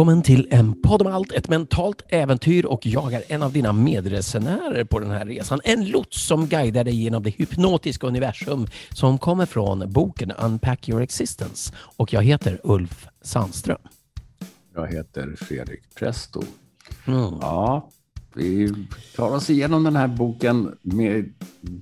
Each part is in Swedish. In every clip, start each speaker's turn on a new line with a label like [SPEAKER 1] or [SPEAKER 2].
[SPEAKER 1] Välkommen till en podd om allt, ett mentalt äventyr och jag är en av dina medresenärer på den här resan. En lots som guidar dig genom det hypnotiska universum som kommer från boken Unpack your existence och jag heter Ulf Sandström.
[SPEAKER 2] Jag heter Fredrik Presto.
[SPEAKER 1] Mm.
[SPEAKER 2] Ja, vi tar oss igenom den här boken med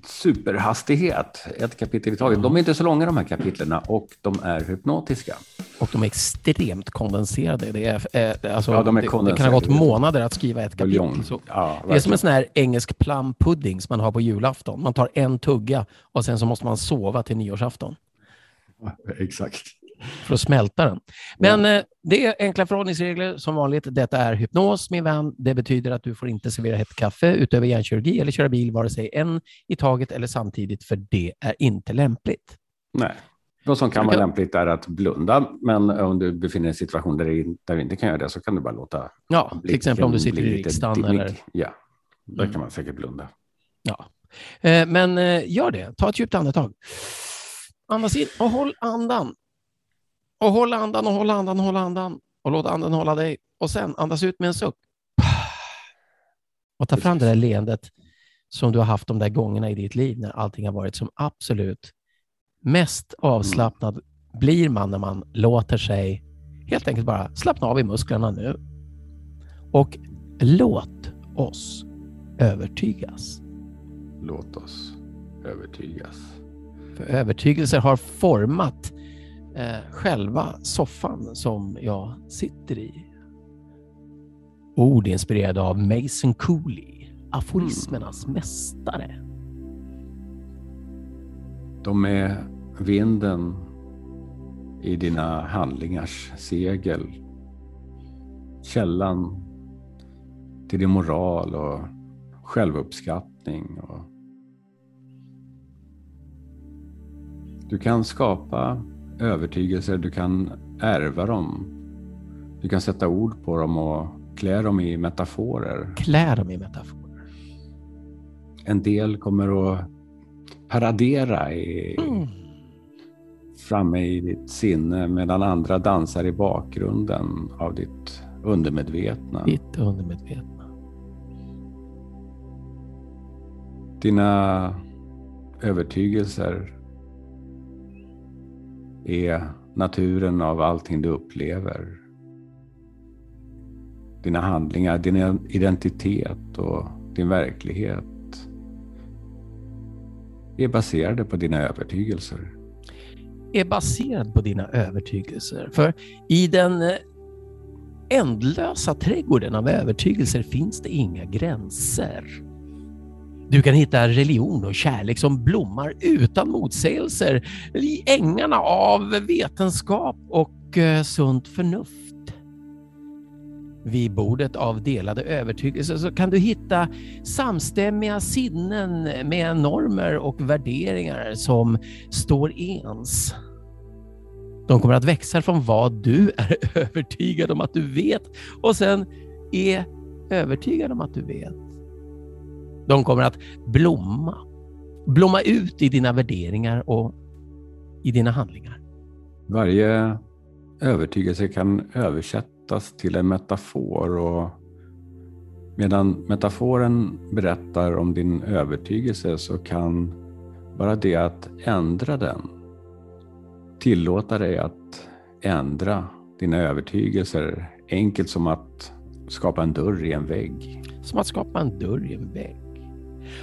[SPEAKER 2] superhastighet, ett kapitel i taget. De är inte så långa de här kapitlerna och de är hypnotiska.
[SPEAKER 1] Och de är extremt kondenserade. Det, är, eh, alltså,
[SPEAKER 2] Ja, de är
[SPEAKER 1] det, det
[SPEAKER 2] kondenserade.
[SPEAKER 1] kan ha gått månader att skriva ett kapitel. Så
[SPEAKER 2] Ja,
[SPEAKER 1] det är som en sån här engelsk plumpudding som man har på julafton. Man tar en tugga och sen så måste man sova till nyårsafton.
[SPEAKER 2] Exakt.
[SPEAKER 1] För att smälta den. Men eh, det är enkla förhållningsregler som vanligt. Detta är hypnos, min vän. Det betyder att du får inte servera hett kaffe utöver hjärnkirurgi eller köra bil vare sig en i taget eller samtidigt, för det är inte lämpligt.
[SPEAKER 2] Nej. Vad som kan vara lämpligt är att blunda, men om du befinner dig i en situation där, du inte kan göra det så kan du bara låta
[SPEAKER 1] Ja, till exempel om du sitter i riksdagen eller
[SPEAKER 2] Ja, där
[SPEAKER 1] Mm.
[SPEAKER 2] kan man säkert blunda.
[SPEAKER 1] Ja. Eh, Men eh, gör det. Ta ett djupt andetag. Andas in och håll andan. Och håll andan och håll andan och håll andan. Och låt andan hålla dig. Och sen andas ut med en suck. Och ta fram det där leendet som du har haft de där gångerna i ditt liv när allting har varit som absolut mest avslappnad blir man när man låter sig helt enkelt bara slappna av i musklerna nu. Och låt oss övertygas.
[SPEAKER 2] Låt oss övertygas.
[SPEAKER 1] För övertygelser har format eh, själva soffan som jag sitter i. Ord inspirerade av Mason Cooley, aforismernas mästare.
[SPEAKER 2] De är vinden i dina handlingars segel. Källan till din moral och självuppskattning. Och du kan skapa övertygelser, du kan ärva dem. Du kan sätta ord på dem och klä dem i metaforer.
[SPEAKER 1] Klär dem i metaforer.
[SPEAKER 2] En del kommer att paradera i,
[SPEAKER 1] Mm.
[SPEAKER 2] framme i ditt sinne medan andra dansar i bakgrunden av ditt undermedvetna.
[SPEAKER 1] Ditt undermedvetna.
[SPEAKER 2] Dina övertygelser är naturen av allting du upplever. Dina handlingar, din identitet och din verklighet är baserade på dina övertygelser.
[SPEAKER 1] är baserad på dina övertygelser. För i den eh, ändlösa trädgården av övertygelser finns det inga gränser. Du kan hitta religion och kärlek som blommar utan motsägelser i ängarna av vetenskap och eh, sunt förnuft. Vid bordet av delade övertygelser så kan du hitta samstämmiga sinnen med normer och värderingar som står ens. De kommer att växa från vad du är övertygad om att du vet och sen är övertygad om att du vet. De kommer att blomma, blomma ut i dina värderingar och i dina handlingar.
[SPEAKER 2] Varje övertygelse kan översättas till en metafor och medan metaforen berättar om din övertygelse så kan bara det att ändra den tillåta dig att ändra dina övertygelser enkelt som att skapa en dörr i en vägg.
[SPEAKER 1] Som att skapa en dörr i en vägg.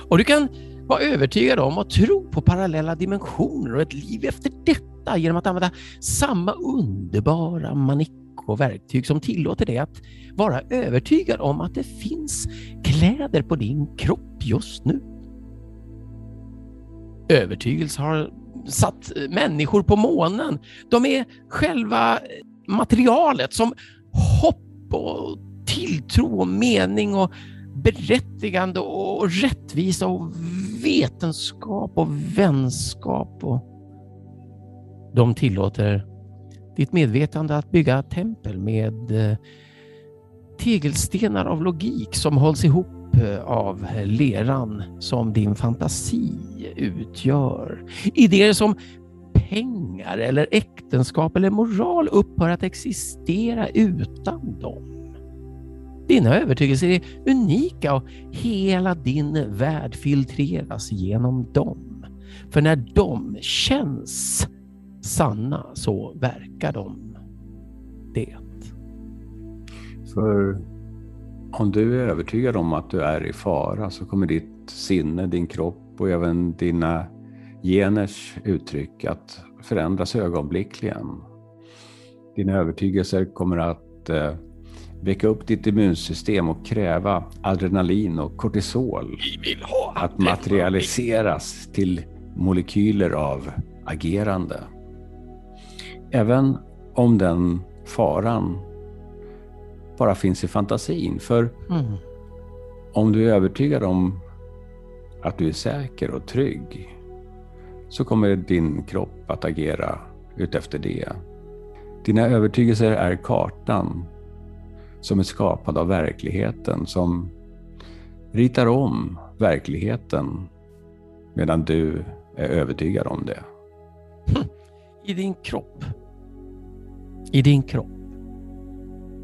[SPEAKER 1] Och du kan vara övertygad om och tro på parallella dimensioner och ett liv efter detta genom att använda samma underbara manick och verktyg som tillåter dig att vara övertygad om att det finns kläder på din kropp just nu. Övertygelse har satt människor på månen. De är själva materialet som hopp och tilltro och mening och berättigande och rättvisa och vetenskap och vänskap. Och de tillåter ditt medvetande att bygga tempel med eh, tegelstenar av logik som hålls ihop eh, av leran som din fantasi utgör. Idéer som pengar eller äktenskap eller moral upphör att existera utan dem. Dina övertygelser är unika och hela din värld filtreras genom dem. För när de känns sanna så verkar de det.
[SPEAKER 2] För om du är övertygad om att du är i fara så kommer ditt sinne, din kropp och även dina geners uttryck att förändras ögonblickligen. Dina övertygelser kommer att eh, väcka upp ditt immunsystem och kräva adrenalin och kortisol att materialiseras till molekyler av agerande. Även om den faran bara finns i fantasin. För mm. om du är övertygad om att du är säker och trygg så kommer din kropp att agera utefter det. Dina övertygelser är kartan som är skapad av verkligheten som ritar om verkligheten medan du är övertygad om det.
[SPEAKER 1] I din kropp. I din kropp.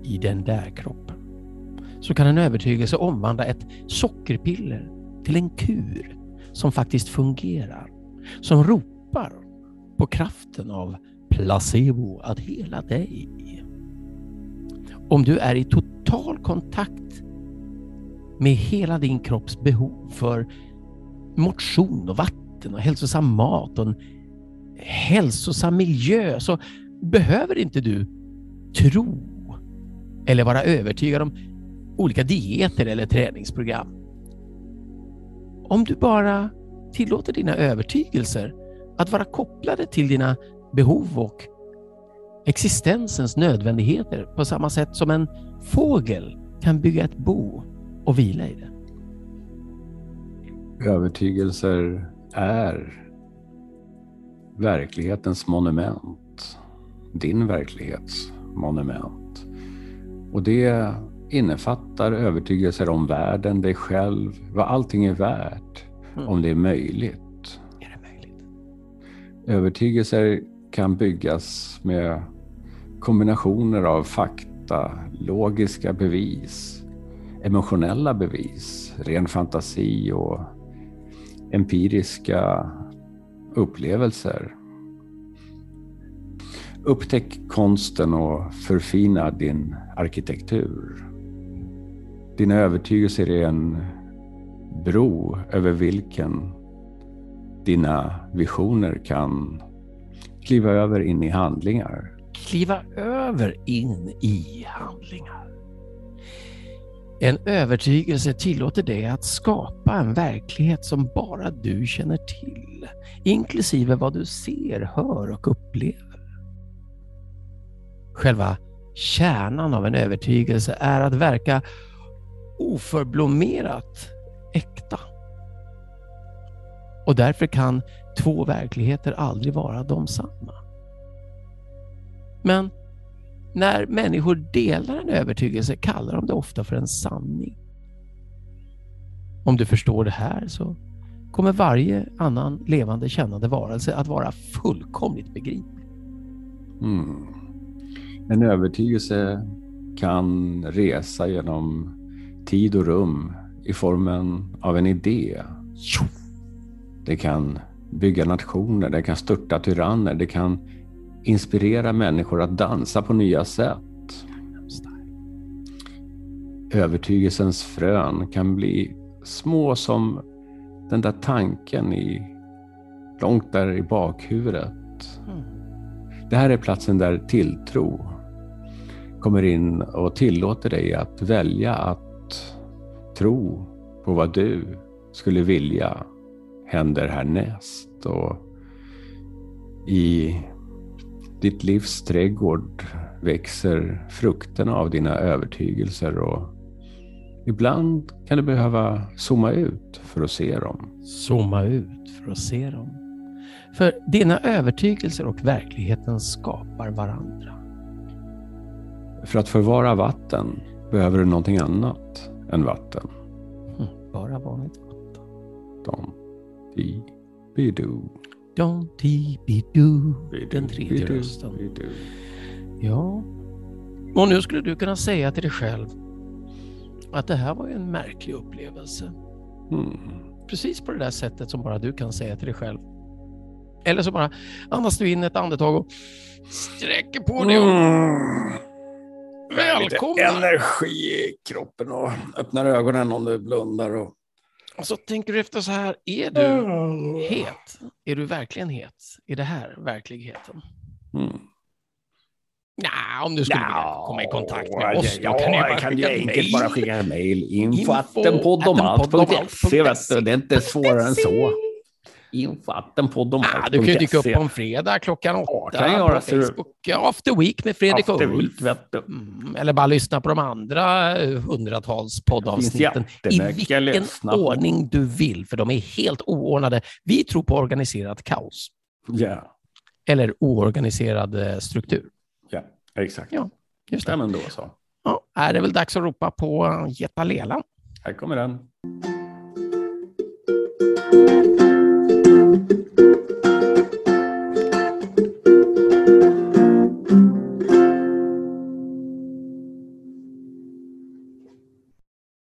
[SPEAKER 1] I den där kroppen. Så kan en övertygelse omvandla ett sockerpiller till en kur som faktiskt fungerar. Som ropar på kraften av placebo att hela dig. Om du är i total kontakt med hela din kropps behov för motion och vatten och hälsosam mat och en hälsosam miljö så behöver inte du tro eller vara övertygad om olika dieter eller träningsprogram. Om du bara tillåter dina övertygelser att vara kopplade till dina behov och existensens nödvändigheter på samma sätt som en fågel kan bygga ett bo och vila i det.
[SPEAKER 2] Övertygelser är verklighetens monument. Din verklighets monument. Och det innefattar övertygelser om världen, dig själv, vad allting är värt, mm. om det är möjligt.
[SPEAKER 1] Är det möjligt?
[SPEAKER 2] Övertygelser kan byggas med kombinationer av fakta, logiska bevis, emotionella bevis, ren fantasi och empiriska upplevelser. Upptäck konsten och förfina din arkitektur. Dina övertygelser är en bro över vilken dina visioner kan kliva över in i handlingar.
[SPEAKER 1] Kliva över in i handlingar. En övertygelse tillåter dig att skapa en verklighet som bara du känner till, inklusive vad du ser, hör och upplever. Själva kärnan av en övertygelse är att verka oförblommerat äkta. Och därför kan två verkligheter aldrig vara de samma. Men när människor delar en övertygelse kallar de det ofta för en sanning. Om du förstår det här så kommer varje annan levande kännande varelse att vara fullkomligt begriplig.
[SPEAKER 2] Mm. En övertygelse kan resa genom tid och rum i formen av en idé. Det kan bygga nationer, det kan störta tyranner, det kan inspirera människor att dansa på nya sätt. Övertygelsens frön kan bli små som den där tanken i, långt där i bakhuvudet. Mm. Det här är platsen där tilltro kommer in och tillåter dig att välja att tro på vad du skulle vilja händer härnäst. Och I ditt livs trädgård växer frukterna av dina övertygelser och ibland kan du behöva zooma ut för att se dem.
[SPEAKER 1] Zooma ut för att se dem. För dina övertygelser och verkligheten skapar varandra.
[SPEAKER 2] För att förvara vatten behöver du någonting annat än vatten. Mm.
[SPEAKER 1] bara vanligt vatten.
[SPEAKER 2] Dom, di, bidu.
[SPEAKER 1] Don ti bi du,
[SPEAKER 2] bidu,
[SPEAKER 1] den tredje rösten. Ja, och nu skulle du kunna säga till dig själv att det här var ju en märklig upplevelse.
[SPEAKER 2] Mm.
[SPEAKER 1] Precis på det där sättet som bara du kan säga till dig själv. Eller så bara andas du in ett andetag och sträcker på dig och
[SPEAKER 2] Mm.
[SPEAKER 1] Välkomna.
[SPEAKER 2] Lite energi i kroppen och öppnar ögonen om du blundar. Och...
[SPEAKER 1] Och så tänker du efter så här, är du het? Är du verkligen het? Är det här verkligheten?
[SPEAKER 2] Mm.
[SPEAKER 1] Ja, om du skulle vilja komma i kontakt med oss,
[SPEAKER 2] ja,
[SPEAKER 1] då kan jag bara
[SPEAKER 2] kan ju enkelt bara skicka ett mejl.
[SPEAKER 1] Info
[SPEAKER 2] Infoattenpoddomalt.se vet du. Det är inte svårare än så.
[SPEAKER 1] Ah,
[SPEAKER 2] Infoattenpoddomalt.se
[SPEAKER 1] du kan ju dyka upp på en fredag klockan åtta
[SPEAKER 2] kan jag
[SPEAKER 1] på
[SPEAKER 2] du.
[SPEAKER 1] Facebook. Ja, After Week med Fredrik
[SPEAKER 2] After
[SPEAKER 1] Ulf.
[SPEAKER 2] du.
[SPEAKER 1] Mm, eller bara lyssna på de andra eh, hundratals poddavsnitten i vilken ordning du vill, för de är helt oordnade. Vi tror på organiserat kaos
[SPEAKER 2] Ja,
[SPEAKER 1] eller oorganiserad eh, struktur.
[SPEAKER 2] ja, exakt.
[SPEAKER 1] Ja, Just det.
[SPEAKER 2] Ja, men då så.
[SPEAKER 1] Ja, är det väl dags att ropa på Jetta Lela.
[SPEAKER 2] Här kommer den.